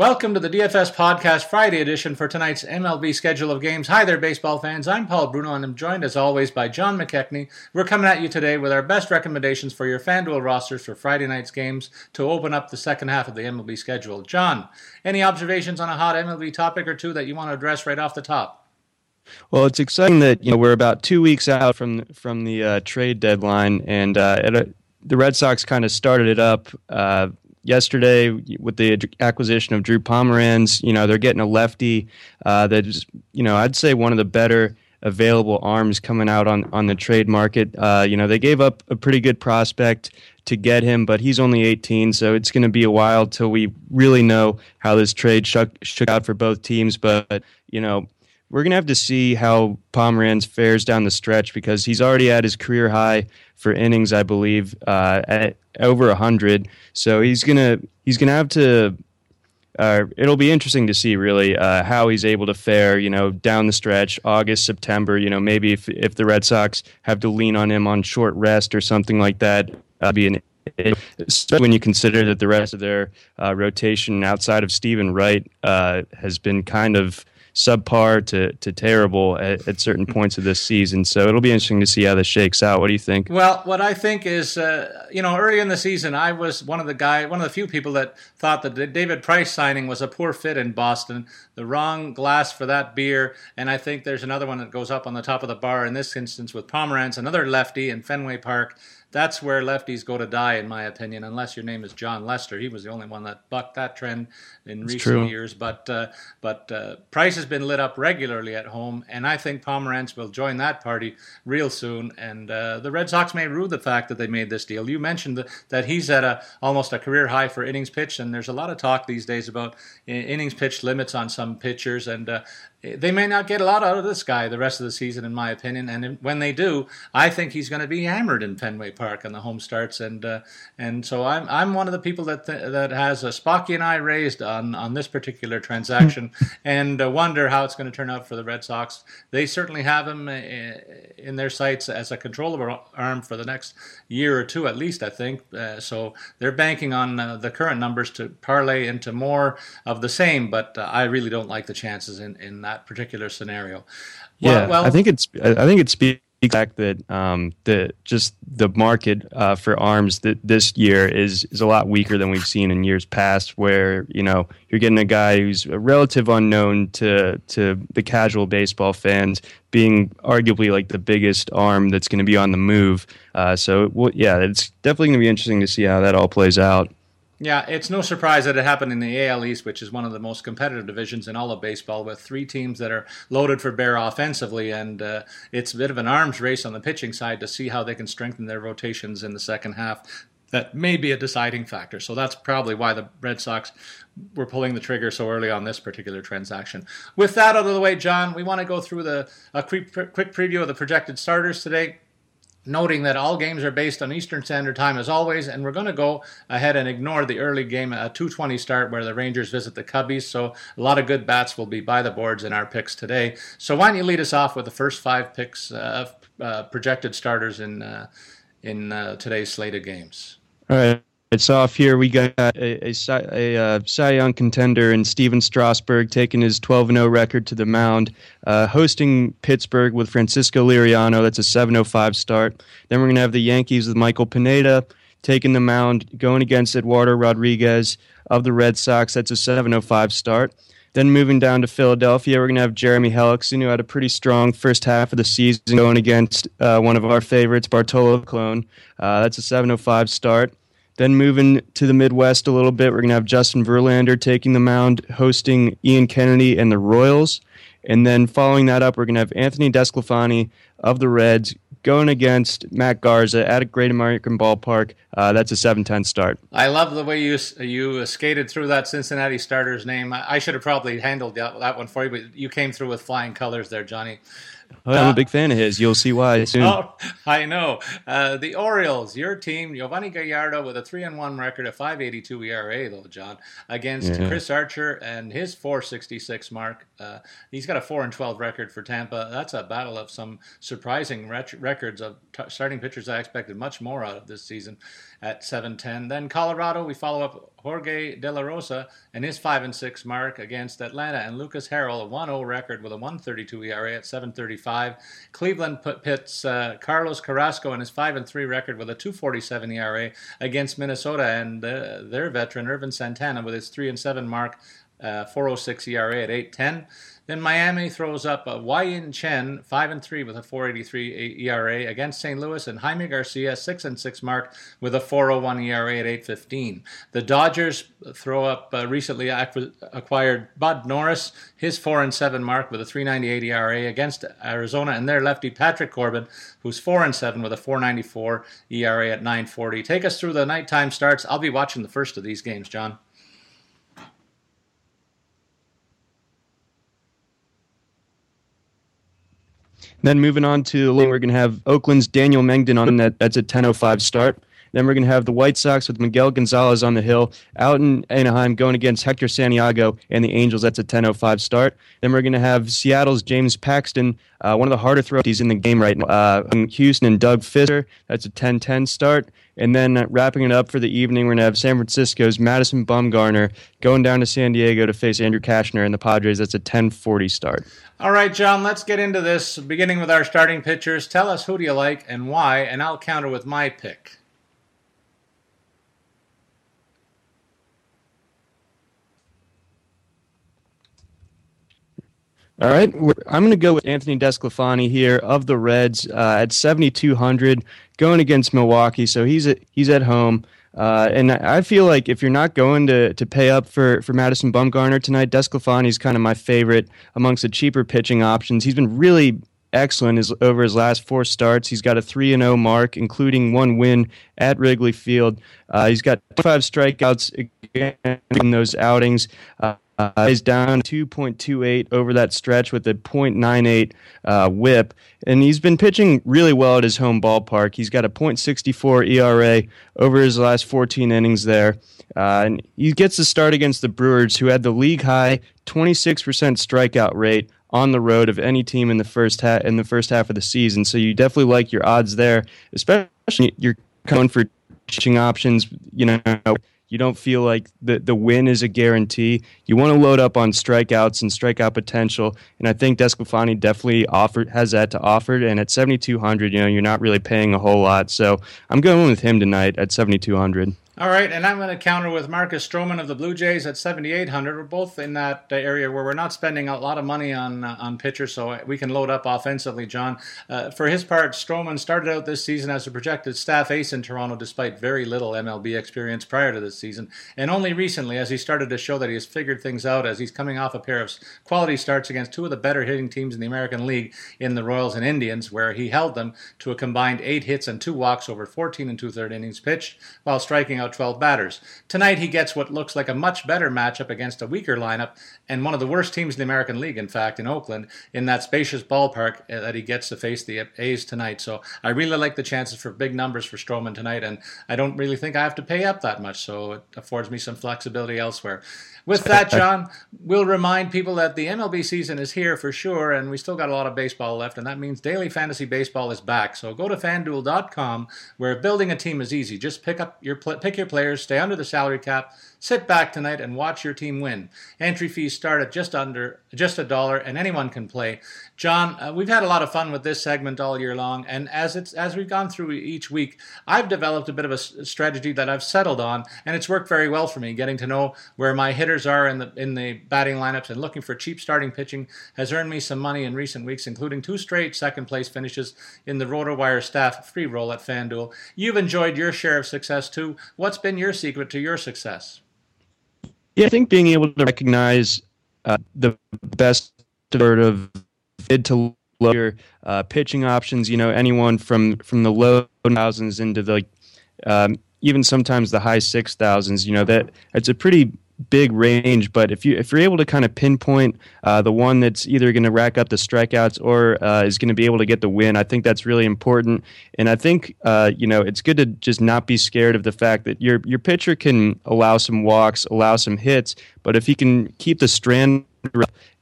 Welcome to the DFS Podcast Friday edition for tonight's MLB schedule of games. Hi there, baseball fans. I'm Paul Bruno, and I'm joined as always by John McKechnie. We're coming at you today with our best recommendations for your FanDuel rosters for Friday night's games to open up the second half of the MLB schedule. John, any observations on a hot MLB topic or two that you want to address right off the top? Well, it's exciting that you know we're about two weeks out from from the uh, trade deadline, and uh, uh, the Red Sox kind of started it up uh, yesterday with the acquisition of Drew Pomeranz. You know, they're getting a lefty uh, that is, you know, I'd say one of the better available arms coming out on, on the trade market. Uh, you know, they gave up a pretty good prospect to get him, but he's only 18, so it's going to be a while till we really know how this trade shook, shook out for both teams. But, you know, we're going to have to see how Pomeranz fares down the stretch because he's already at his career high for innings, I believe, uh, at over hundred. So he's gonna he's gonna have to. Uh, it'll be interesting to see really uh, how he's able to fare. You know, down the stretch, August, September. You know, maybe if if the Red Sox have to lean on him on short rest or something like that, uh, be an especially when you consider that the rest of their uh, rotation outside of Steven Wright uh, has been kind of subpar to, to terrible at, at, certain points of this season. So it'll be interesting to see how this shakes out. What do you think? Well, what I think is, uh, you know, early in the season, I was one of the guy, one of the few people that thought that the David Price signing was a poor fit in Boston, the wrong glass for that beer. And I think there's another one that goes up on the top of the bar in this instance with Pomeranz, another lefty in Fenway Park that's where lefties go to die, in my opinion, unless your name is Jon Lester. He was the only one that bucked that trend in recent true. years. But uh, but uh, Price has been lit up regularly at home, and I think Pomeranz will join that party real soon. And uh, the Red Sox may rue the fact that they made this deal. You mentioned that, that he's at a almost a career high for innings pitched, and there's a lot of talk these days about innings pitched limits on some pitchers, and uh, they may not get a lot out of this guy the rest of the season, in my opinion. And when they do, I think he's going to be hammered in Fenway Park on the home starts. And uh, and so I'm I'm one of the people that th- that has a Spockian eye raised on on this particular transaction, and uh, wonder how it's going to turn out for the Red Sox. They certainly have him uh, in their sights as a controllable arm for the next year or two at least. I think uh, so. They're banking on uh, the current numbers to parlay into more of the same. But uh, I really don't like the chances in in that particular scenario. Well, yeah, well, I think it's I think it speaks fact that um, the just the market uh, for arms that this year is is a lot weaker than we've seen in years past. Where you know you're getting a guy who's a relative unknown to to the casual baseball fans, being arguably like the biggest arm that's going to be on the move. Uh, so well, yeah, it's definitely going to be interesting to see how that all plays out. Yeah, it's no surprise that it happened in the AL East, which is one of the most competitive divisions in all of baseball, with three teams that are loaded for bear offensively, and uh, it's a bit of an arms race on the pitching side to see how they can strengthen their rotations in the second half. That may be a deciding factor. So that's probably why the Red Sox were pulling the trigger so early on this particular transaction. With that out of the way, John, we want to go through the a quick, quick preview of the projected starters today noting that all games are based on Eastern Standard Time as always, and we're going to go ahead and ignore the early game, a 2:20 start where the Rangers visit the Cubbies. So a lot of good bats will be by the boards in our picks today. So why don't you lead us off with the first five picks of uh, uh, projected starters in uh, in uh, today's slate of games? All right. It's off here. We got a, a, a, a uh, Cy Young contender in Stephen Strasburg taking his 12 0 record to the mound, uh, hosting Pittsburgh with Francisco Liriano. That's a 705 start. Then we're going to have the Yankees with Michael Pineda taking the mound, going against Eduardo Rodriguez of the Red Sox. That's a 705 start. Then moving down to Philadelphia, we're going to have Jeremy Hellickson, who had a pretty strong first half of the season going against uh, one of our favorites, Bartolo Colon. Uh, that's a 705 start. Then moving to the Midwest a little bit, we're going to have Justin Verlander taking the mound, hosting Ian Kennedy and the Royals. And then following that up, we're going to have Anthony DeSclafani of the Reds going against Matt Garza at a Great American Ballpark. Uh, that's a 7-10 start. I love the way you you skated through that Cincinnati starter's name. I should have probably handled that, that one for you, but you came through with flying colors there, Johnny. Oh, I'm a big fan of his. You'll see why soon. Oh, I know. Uh, the Orioles, your team, Yovani Gallardo with a 3 and 1 record, a 582 ERA, though, John, against yeah. Chris Archer and his 466 mark. Uh, he's got a 4 and 12 record for Tampa. That's a battle of some surprising ret- records of t- starting pitchers I expected much more out of this season at 7-10. Then Colorado, we follow up Jorge De La Rosa and his 5 and 6 mark against Atlanta and Lucas Harrell, a 1-0 record with a 132 ERA at 735. Cleveland put, pits uh, Carlos Carrasco and his 5 and 3 record with a 247 ERA against Minnesota and uh, their veteran Ervin Santana with his 3 and 7 mark, uh, 406 ERA at 810. Then Miami throws up a Wei-Yin Chen, 5 and 3 with a 483 ERA against St. Louis, and Jaime Garcia, 6 and 6 mark with a 401 ERA at 815. The Dodgers throw up uh, recently acqu- acquired Bud Norris, his 4 and 7 mark with a 398 ERA against Arizona, and their lefty Patrick Corbin, who's 4 and 7 with a 494 ERA at 940. Take us through the nighttime starts. I'll be watching the first of these games, John. Then moving on to we're going to have Oakland's Daniel Mengden on that. That's a 10:05 start. Then we're going to have the White Sox with Miguel Gonzalez on the hill out in Anaheim going against Hector Santiago and the Angels. That's a 10:05 start. Then we're going to have Seattle's James Paxton, uh, one of the harder throws in the game right now. Uh, Houston and Doug Fister. That's a 10-10 start. And then wrapping it up for the evening, we're going to have San Francisco's Madison Bumgarner going down to San Diego to face Andrew Cashner and the Padres. That's a 10:40 start. All right, John, let's get into this. Beginning with our starting pitchers. Tell us who do you like and why, and I'll counter with my pick. All right, I'm going to go with Anthony DeSclafani here of the Reds uh, at 7,200, going against Milwaukee. So he's at, he's at home, uh, and I feel like if you're not going to to pay up for for Madison Bumgarner tonight, DeSclafani is kind of my favorite amongst the cheaper pitching options. He's been really excellent his, over his last four starts. He's got a 3 and 0 mark, including one win at Wrigley Field. Uh, he's got five strikeouts in those outings. Uh, uh, is down 2.28 over that stretch with a 0.98 uh, whip. And he's been pitching really well at his home ballpark. He's got a 0.64 ERA over his last 14 innings there. Uh, and he gets the start against the Brewers, who had the league high 26% strikeout rate on the road of any team in the first half in the first half of the season. So you definitely like your odds there, especially you're going for pitching options. You know, you don't feel like the, the win is a guarantee. You want to load up on strikeouts and strikeout potential, and I think Desclafani definitely offered has that to offer. And at 7,200, you know, you're not really paying a whole lot. So I'm going with him tonight at 7,200. All right, and I'm going to counter with Marcus Stroman of the Blue Jays at 7,800. We're both in that uh, area where we're not spending a lot of money on uh, on pitchers, so we can load up offensively. John, uh, for his part, Stroman started out this season as a projected staff ace in Toronto, despite very little MLB experience prior to this season, and only recently, as he started to show that he has figured things out, as he's coming off a pair of quality starts against two of the better hitting teams in the American League, in the Royals and Indians, where he held them to a combined eight hits and two walks over 14 and two third innings pitched, while striking out 12 batters. Tonight, he gets what looks like a much better matchup against a weaker lineup and one of the worst teams in the American League, in fact, in Oakland, in that spacious ballpark uh, that he gets to face the A's tonight. So I really like the chances for big numbers for Stroman tonight, and I don't really think I have to pay up that much, so it affords me some flexibility elsewhere. With that, John, we'll remind people that the MLB season is here for sure, and we still got a lot of baseball left, and that means daily fantasy baseball is back. So go to FanDuel.com, where building a team is easy. Just pick up your pick your players, stay under the salary cap, sit back tonight, and watch your team win. Entry fees start at just under just a dollar, and anyone can play. John, uh, we've had a lot of fun with this segment all year long, and as it's as we've gone through each week, I've developed a bit of a strategy that I've settled on, and it's worked very well for me. Getting to know where my hitters are in the in the batting lineups and looking for cheap starting pitching has earned me some money in recent weeks, including two straight second place finishes in the RotoWire staff free roll at FanDuel. You've enjoyed your share of success too. What's been your secret to your success? Yeah, I think being able to recognize uh, the best sort of mid to lower uh, pitching options. You know, anyone from from the low thousands into the um, even sometimes the high six thousands. You know that it's a pretty big range. But if you if you're able to kind of pinpoint uh, the one that's either going to rack up the strikeouts or uh, is going to be able to get the win, I think that's really important. And I think uh, you know it's good to just not be scared of the fact that your your pitcher can allow some walks, allow some hits, but if he can keep the strand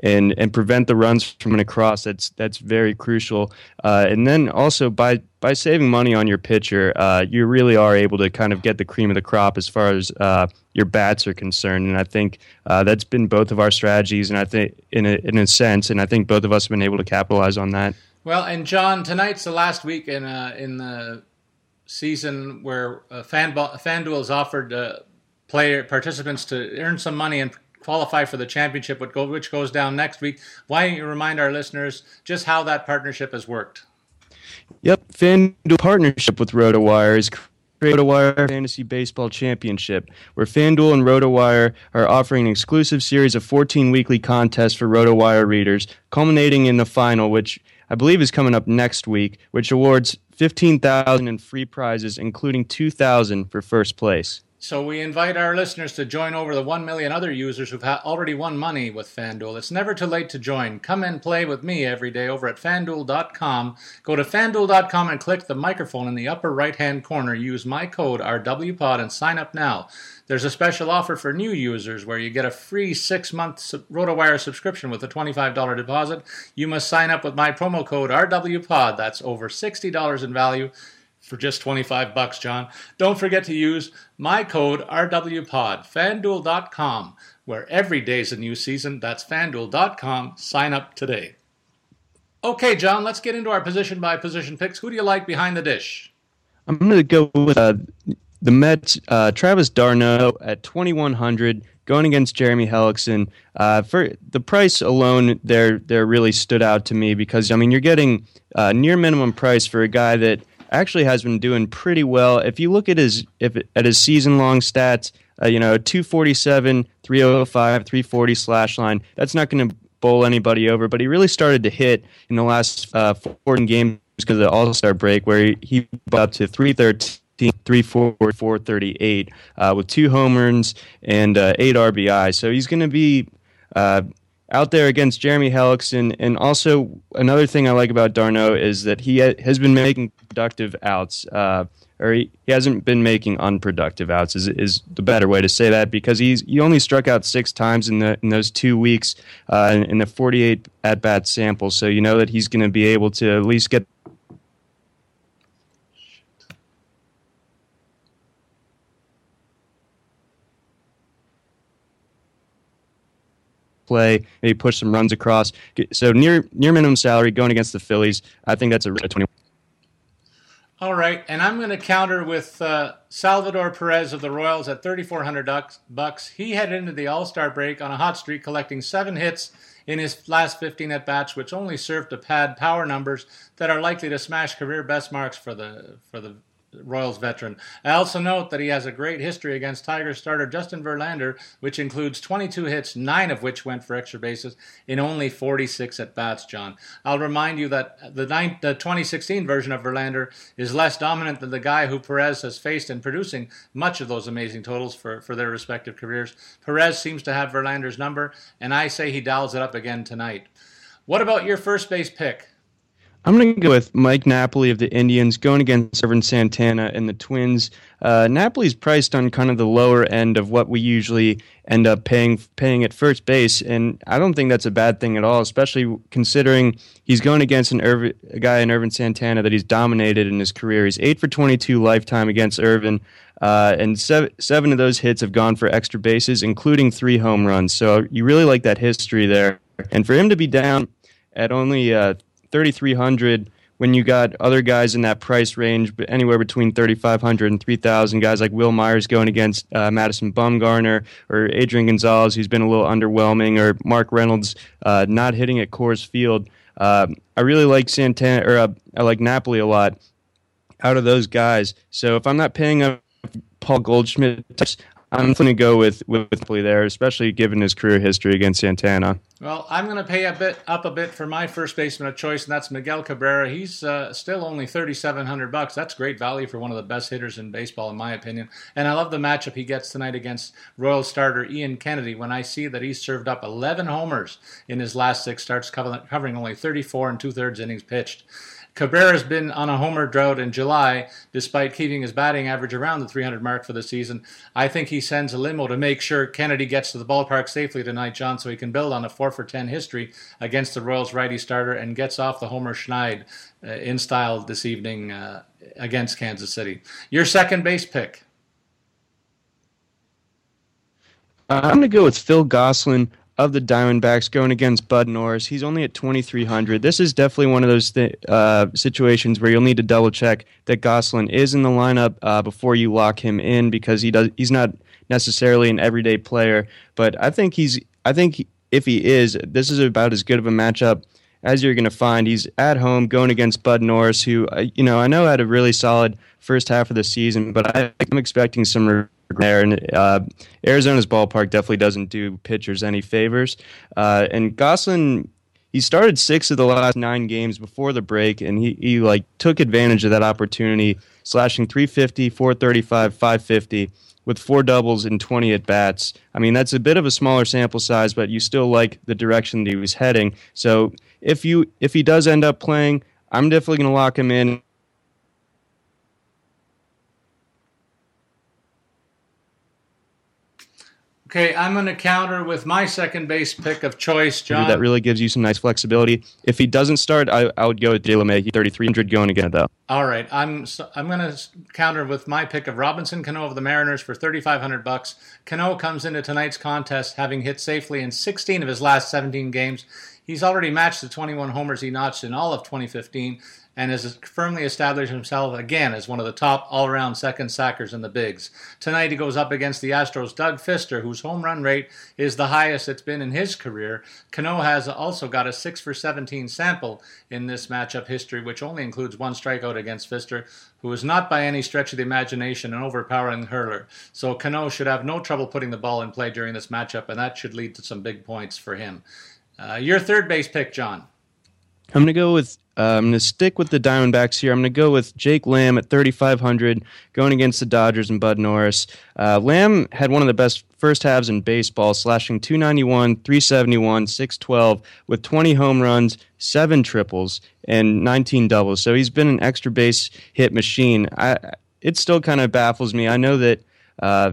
and and prevent the runs from an across. That's that's very crucial. Uh, and then also by by saving money on your pitcher, uh, you really are able to kind of get the cream of the crop as far as uh, your bats are concerned. And I think uh, that's been both of our strategies, and I think in a, in a sense, and I think both of us have been able to capitalize on that. Well, and John, tonight's the last week in uh, in the season where uh, FanDuel has offered player participants to earn some money and qualify for the championship, which goes down next week. Why don't you remind our listeners just how that partnership has worked? Yep, FanDuel partnership with RotoWire is RotoWire Fantasy Baseball Championship, where FanDuel and RotoWire are offering an exclusive series of 14 weekly contests for RotoWire readers, culminating in the final, which I believe is coming up next week, which awards 15,000 in free prizes, including 2,000 for first place. So we invite our listeners to join over the 1 million other users who've ha- already won money with FanDuel. It's never too late to join. Come and play with me every day over at fanduel.com. Go to fanduel.com and click the microphone in the upper right-hand corner. Use my code RWPOD and sign up now. There's a special offer for new users where you get a free six-month RotoWire subscription with a $25 deposit. You must sign up with my promo code RWPOD. That's over $60 in value for just 25 bucks, John. Don't forget to use my code RWPOD, fanduel.com, where every day's a new season. That's fanduel.com. Sign up today. Okay, John, let's get into our position by position picks. Who do you like behind the dish? I'm going to go with uh, the Mets, uh, Travis d'Arnaud at 2100 going against Jeremy Hellickson. Uh, for the price alone, there there really stood out to me because I mean you're getting uh, near minimum price for a guy that actually has been doing pretty well. If you look at his if at his season long stats, uh, you know, 247, 305, 340 slash line, that's not going to bowl anybody over. But he really started to hit in the last uh, 14 games because of the All Star break, where he, he up to 313. 438 uh, with two home runs and uh, eight RBI. So he's going to be uh, out there against Jeremy Hellickson. And also, another thing I like about d'Arnaud is that he ha- has been making productive outs. Uh, or he, he hasn't been making unproductive outs is, is the better way to say that because he's he only struck out six times in the in those two weeks uh, in, in the 48 at bat sample so you know that he's going to be able to at least get play, maybe push some runs across. So near near minimum salary going against the Phillies. I think that's a, a 20. All right, and I'm going to counter with uh, Salvador Perez of the Royals at 3,400 bucks. He headed into the All Star break on a hot streak, collecting seven hits in his last 15 at bats, which only served to pad power numbers that are likely to smash career best marks for the for the Royals veteran. I also note that he has a great history against Tigers starter Justin Verlander, which includes 22 hits, nine of which went for extra bases in only 46 at bats. John, I'll remind you that the, nine, the 2016 version of Verlander is less dominant than the guy who Perez has faced in producing much of those amazing totals for, for their respective careers. Perez seems to have Verlander's number, and I say he dials it up again tonight. What about your first base pick? I'm going to go with Mike Napoli of the Indians going against Ervin Santana and the Twins. Uh, Napoli's priced on kind of the lower end of what we usually end up paying paying at first base, and I don't think that's a bad thing at all, especially considering he's going against an Ervin, a guy in Ervin Santana that he's dominated in his career. He's eight for 22 lifetime against Ervin. Uh, and seven, seven of those hits have gone for extra bases, including three home runs. So you really like that history there. And for him to be down at only uh, 3,300 when you got other guys in that price range, but anywhere between 3,500 and 3,000 guys like Wil Myers going against uh, Madison Bumgarner or Adrian Gonzalez, who's been a little underwhelming, or Mark Reynolds uh, not hitting at Coors Field. Uh, I really like Santana, or uh, I like Napoli a lot out of those guys. So if I'm not paying up Paul Goldschmidt, I'm going to go with with Napoli there, especially given his career history against Santana. Well, I'm going to pay a bit up a bit for my first baseman of choice, and that's Miguel Cabrera. He's uh, still only 3,700 bucks. That's great value for one of the best hitters in baseball, in my opinion. And I love the matchup he gets tonight against Royal starter Ian Kennedy. When I see that he's served up 11 homers in his last six starts, covering only 34 and two thirds innings pitched. Cabrera's been on a homer drought in July, despite keeping his batting average around the 300 mark for the season. I think he sends a limo to make sure Kennedy gets to the ballpark safely tonight, John, so he can build on a 4 for 10 history against the Royals righty starter and gets off the homer schneid uh, in style this evening uh, against Kansas City. Your second base pick. Uh, I'm going to go with Phil Gosselin of the Diamondbacks going against Bud Norris. He's only at 2,300. This is definitely one of those th- uh, situations where you'll need to double check that Gosselin is in the lineup uh, before you lock him in because he does. He's not necessarily an everyday player, but I think he's. I think if he is, this is about as good of a matchup as you're going to find. He's at home going against Bud Norris, who uh, you know I know had a really solid first half of the season, but I, am expecting some there. And uh, Arizona's ballpark definitely doesn't do pitchers any favors. Uh, and Gosselin, he started six of the last nine games before the break, and he, he like took advantage of that opportunity, slashing 350, 435, 550 with four doubles and 20 at bats. I mean, that's a bit of a smaller sample size, but you still like the direction that he was heading. So if you if he does end up playing, I'm definitely going to lock him in. Okay, I'm going to counter with my second base pick of choice, John. That really gives you some nice flexibility. If he doesn't start, I, I would go with DeLeMay. 3,300 going again, though. All right, I'm I'm going to counter with my pick of Robinson Cano of the Mariners for 3,500 bucks. Cano comes into tonight's contest having hit safely in 16 of his last 17 games. He's already matched the 21 homers he notched in all of 2015 and has firmly established himself again as one of the top all around second sackers in the bigs. Tonight he goes up against the Astros' Doug Fister, whose home run rate is the highest it's been in his career. Cano has also got a 6 for 17 sample in this matchup history, which only includes one strikeout against Fister, who is not by any stretch of the imagination an overpowering hurler. So Cano should have no trouble putting the ball in play during this matchup, and that should lead to some big points for him. Uh, your third base pick, John. I'm going to go with uh, I'm going to stick with the Diamondbacks here. I'm going to go with Jake Lamb at 3,500 going against the Dodgers and Bud Norris. Uh, Lamb had one of the best first halves in baseball, slashing 291, 371, 612 with 20 home runs, seven triples, and 19 doubles. So he's been an extra base hit machine. I, it still kind of baffles me. I know that uh,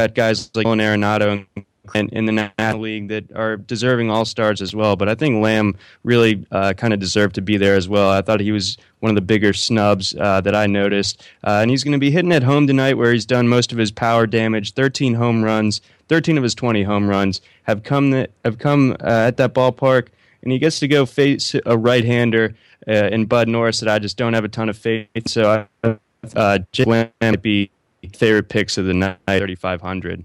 got guys like Nolan Arenado and in, in the National League that are deserving All Stars as well. But I think Lamb really uh, kind of deserved to be there as well. I thought he was one of the bigger snubs uh, that I noticed. Uh, and he's going to be hitting at home tonight where he's done most of his power damage 13 home runs, 13 of his 20 home runs have come that, have come uh, at that ballpark, and he gets to go face a right-hander uh, in Bud Norris that I just don't have a ton of faith. So I, uh, Jake Lamb might be favorite picks of the night, 3,500.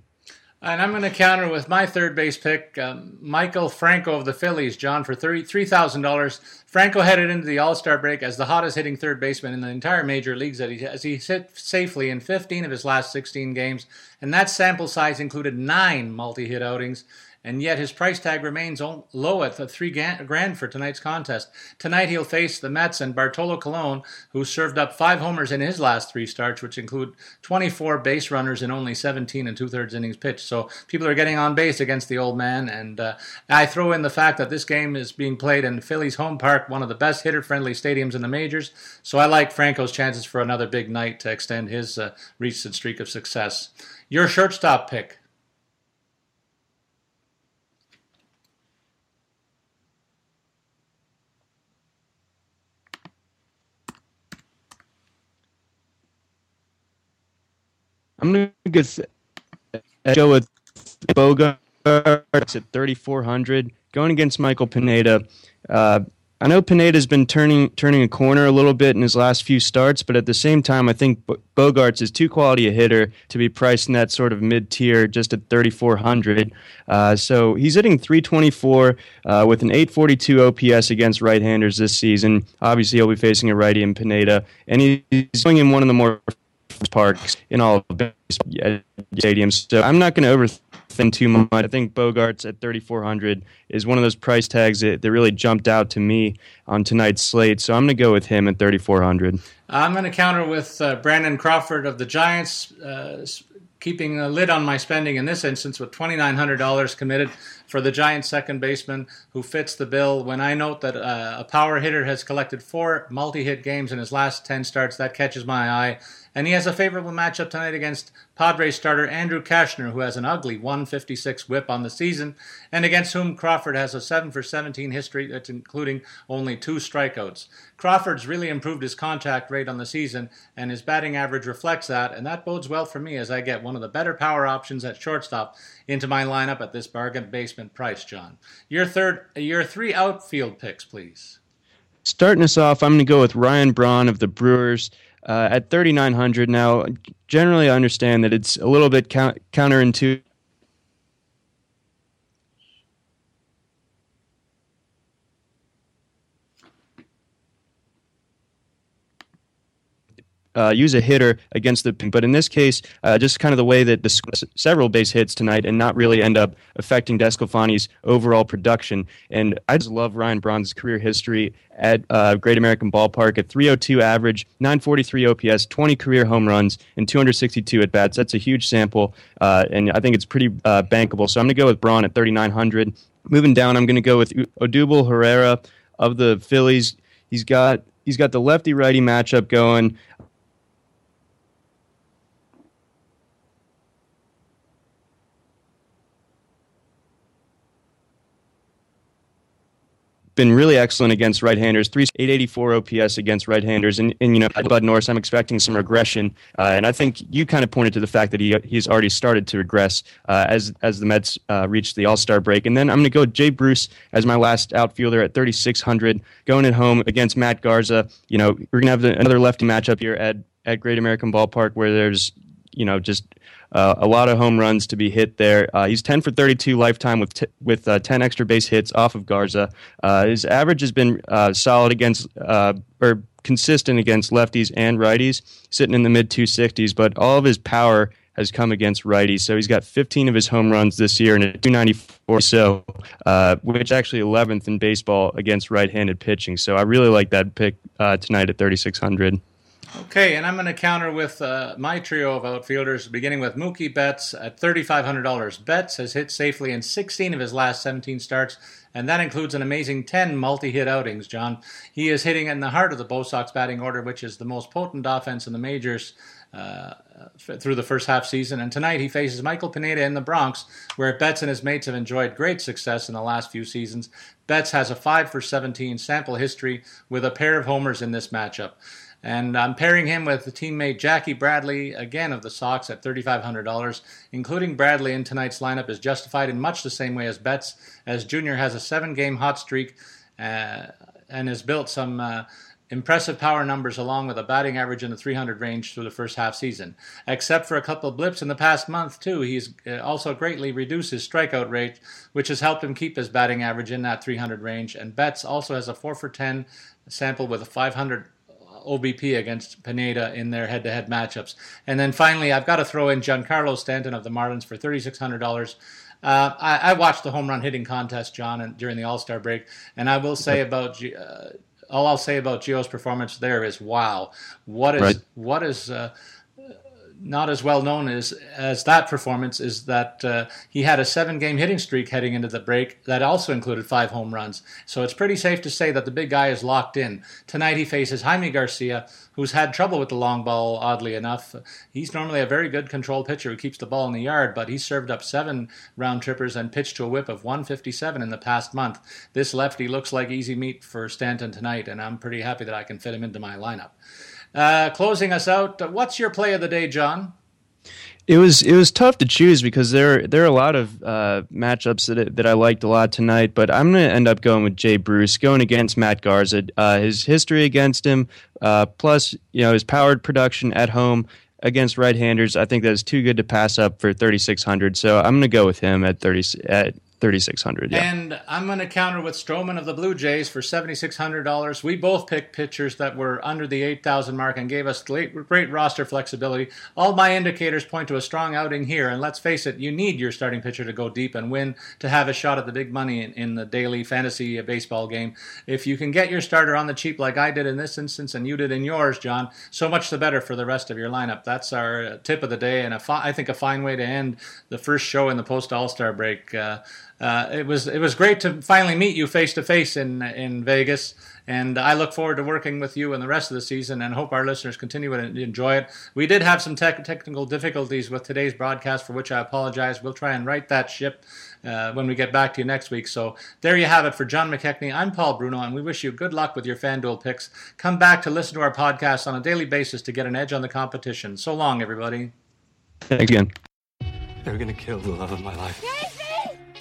And I'm going to counter with my third base pick, um, Maikel Franco of the Phillies, John, for $3,000. Franco headed into the All Star break as the hottest hitting third baseman in the entire major leagues he, as he hit safely in 15 of his last 16 games. And that sample size included nine multi hit outings and yet his price tag remains low at the three grand for tonight's contest. Tonight he'll face the Mets and Bartolo Colon, who served up five homers in his last three starts, which include 24 base runners in only 17 and two thirds innings pitched. So people are getting on base against the old man, and uh, I throw in the fact that this game is being played in Philly's home park, one of the best hitter-friendly stadiums in the majors. So I like Franco's chances for another big night to extend his uh, recent streak of success. Your shortstop pick. I'm gonna go with Bogaerts at 3,400, going against Michael Pineda. Uh, I know Pineda's been turning turning a corner a little bit in his last few starts, but at the same time, I think Bogaerts is too quality a hitter to be priced in that sort of mid tier, just at 3,400. Uh, so he's hitting 324 uh, with an 842 OPS against right-handers this season. Obviously, he'll be facing a righty in Pineda, and he's going in one of the more parks in all stadiums. So I'm not going to overthink too much. I think Bogaerts at 3,400 is one of those price tags that, that really jumped out to me on tonight's slate. So I'm going to go with him at 3,400. I'm going to counter with uh, Brandon Crawford of the Giants. Uh, keeping a lid on my spending in this instance with $2,900 committed for the Giants second baseman who fits the bill. When I note that uh, a power hitter has collected four multi hit games in his last 10 starts, that catches my eye and he has a favorable matchup tonight against Padres starter Andrew Cashner, who has an ugly 156 whip on the season, and against whom Crawford has a 7 for 17 history, that's including only two strikeouts. Crawford's really improved his contact rate on the season, and his batting average reflects that, and that bodes well for me as I get one of the better power options at shortstop into my lineup at this bargain basement price, John. Your third, your three outfield picks, please. Starting us off, I'm going to go with Ryan Braun of the Brewers uh, at 3,900. Now, generally, I understand that it's a little bit counterintuitive uh, use a hitter against the. But in this case, uh, just kind of the way that the several base hits tonight and not really end up affecting DeSclafani's overall production. And I just love Ryan Braun's career history at uh, Great American Ballpark at 302 average, 943 OPS, 20 career home runs, and 262 at bats. That's a huge sample, uh, and I think it's pretty uh, bankable. So I'm going to go with Braun at 3,900. Moving down, I'm going to go with Odubel Herrera of the Phillies. He's got he's got the lefty righty matchup going. Been really excellent against right-handers. Three 884 OPS against right-handers, and, and you know Bud Norris, I'm expecting some regression, uh, and I think you kind of pointed to the fact that he he's already started to regress uh, as as the Mets uh, reach the All Star break. And then I'm going to go Jay Bruce as my last outfielder at 3600, going at home against Matt Garza. You know we're going to have the, another lefty matchup here at at Great American Ballpark where there's you know just uh, a lot of home runs to be hit there. Uh, he's 10 for 32 lifetime with t- with uh, 10 extra base hits off of Garza. Uh, his average has been uh, solid against uh, or consistent against lefties and righties, sitting in the mid 260s. But all of his power has come against righties. So he's got 15 of his home runs this year and a 294 so, which actually 11th in baseball against right-handed pitching. So I really like that pick tonight at 3600. Okay, and I'm going to counter with uh, my trio of outfielders, beginning with Mookie Betts at $3,500. Betts has hit safely in 16 of his last 17 starts, and that includes an amazing 10 multi hit outings, John. He is hitting in the heart of the Bo Sox batting order, which is the most potent offense in the majors. Uh, through the first half season, and tonight he faces Michael Pineda in the Bronx, where Betts and his mates have enjoyed great success in the last few seasons. Betts has a 5 for 17 sample history with a pair of homers in this matchup. And I'm pairing him with the teammate Jackie Bradley, again of the Sox, at $3,500. Including Bradley in tonight's lineup is justified in much the same way as Betts, as Junior has a seven game hot streak uh, and has built some. Uh, impressive power numbers along with a batting average in the 300 range through the first half season. Except for a couple of blips in the past month, too, he's uh, also greatly reduced his strikeout rate, which has helped him keep his batting average in that 300 range. And Betts also has a 4 for 10 sample with a 500 OBP against Pineda in their head-to-head matchups. And then finally, I've got to throw in Giancarlo Stanton of the Marlins for $3,600. Uh, I, I, watched the home run hitting contest, John, and, during the All Star break, and I will say about uh, all I'll say about Gio's performance there is wow, what is right. what is uh, not as well known as as that performance is that uh, he had a seven game hitting streak heading into the break that also included five home runs. So it's pretty safe to say that the big guy is locked in. Tonight he faces Jaime Garcia, who's had trouble with the long ball. Oddly enough, he's normally a very good control pitcher who keeps the ball in the yard, but he served up seven round trippers and pitched to a whip of 157 in the past month. This lefty looks like easy meat for Stanton tonight, and I'm pretty happy that I can fit him into my lineup. Uh, closing us out, what's your play of the day, John? It was it was tough to choose because there there are a lot of uh, matchups that that I liked a lot tonight, but I'm going to end up going with Jay Bruce going against Matt Garza. Uh, his history against him, uh, plus you know his powered production at home against right-handers, I think that is too good to pass up for 3600. So I'm going to go with him at 30 at 3600 yeah. And I'm going to counter with Stroman of the Blue Jays for $7600. We both picked pitchers that were under the 8000 mark and gave us great, roster flexibility. All my indicators point to a strong outing here and let's face it, you need your starting pitcher to go deep and win to have a shot at the big money in, in the daily fantasy baseball game. If you can get your starter on the cheap like I did in this instance and you did in yours, John, so much the better for the rest of your lineup. That's our tip of the day and a fi- I think a fine way to end the first show in the post All-Star break. Uh, uh, it was it was great to finally meet you face to face in in Vegas, and I look forward to working with you in the rest of the season, and hope our listeners continue to enjoy it. We did have some tech, technical difficulties with today's broadcast, for which I apologize. We'll try and right that ship uh, when we get back to you next week. So there you have it for John McKechnie. I'm Paul Bruno, and we wish you good luck with your FanDuel picks. Come back to listen to our podcast on a daily basis to get an edge on the competition. So long, everybody. Thanks again. They're gonna kill the love of my life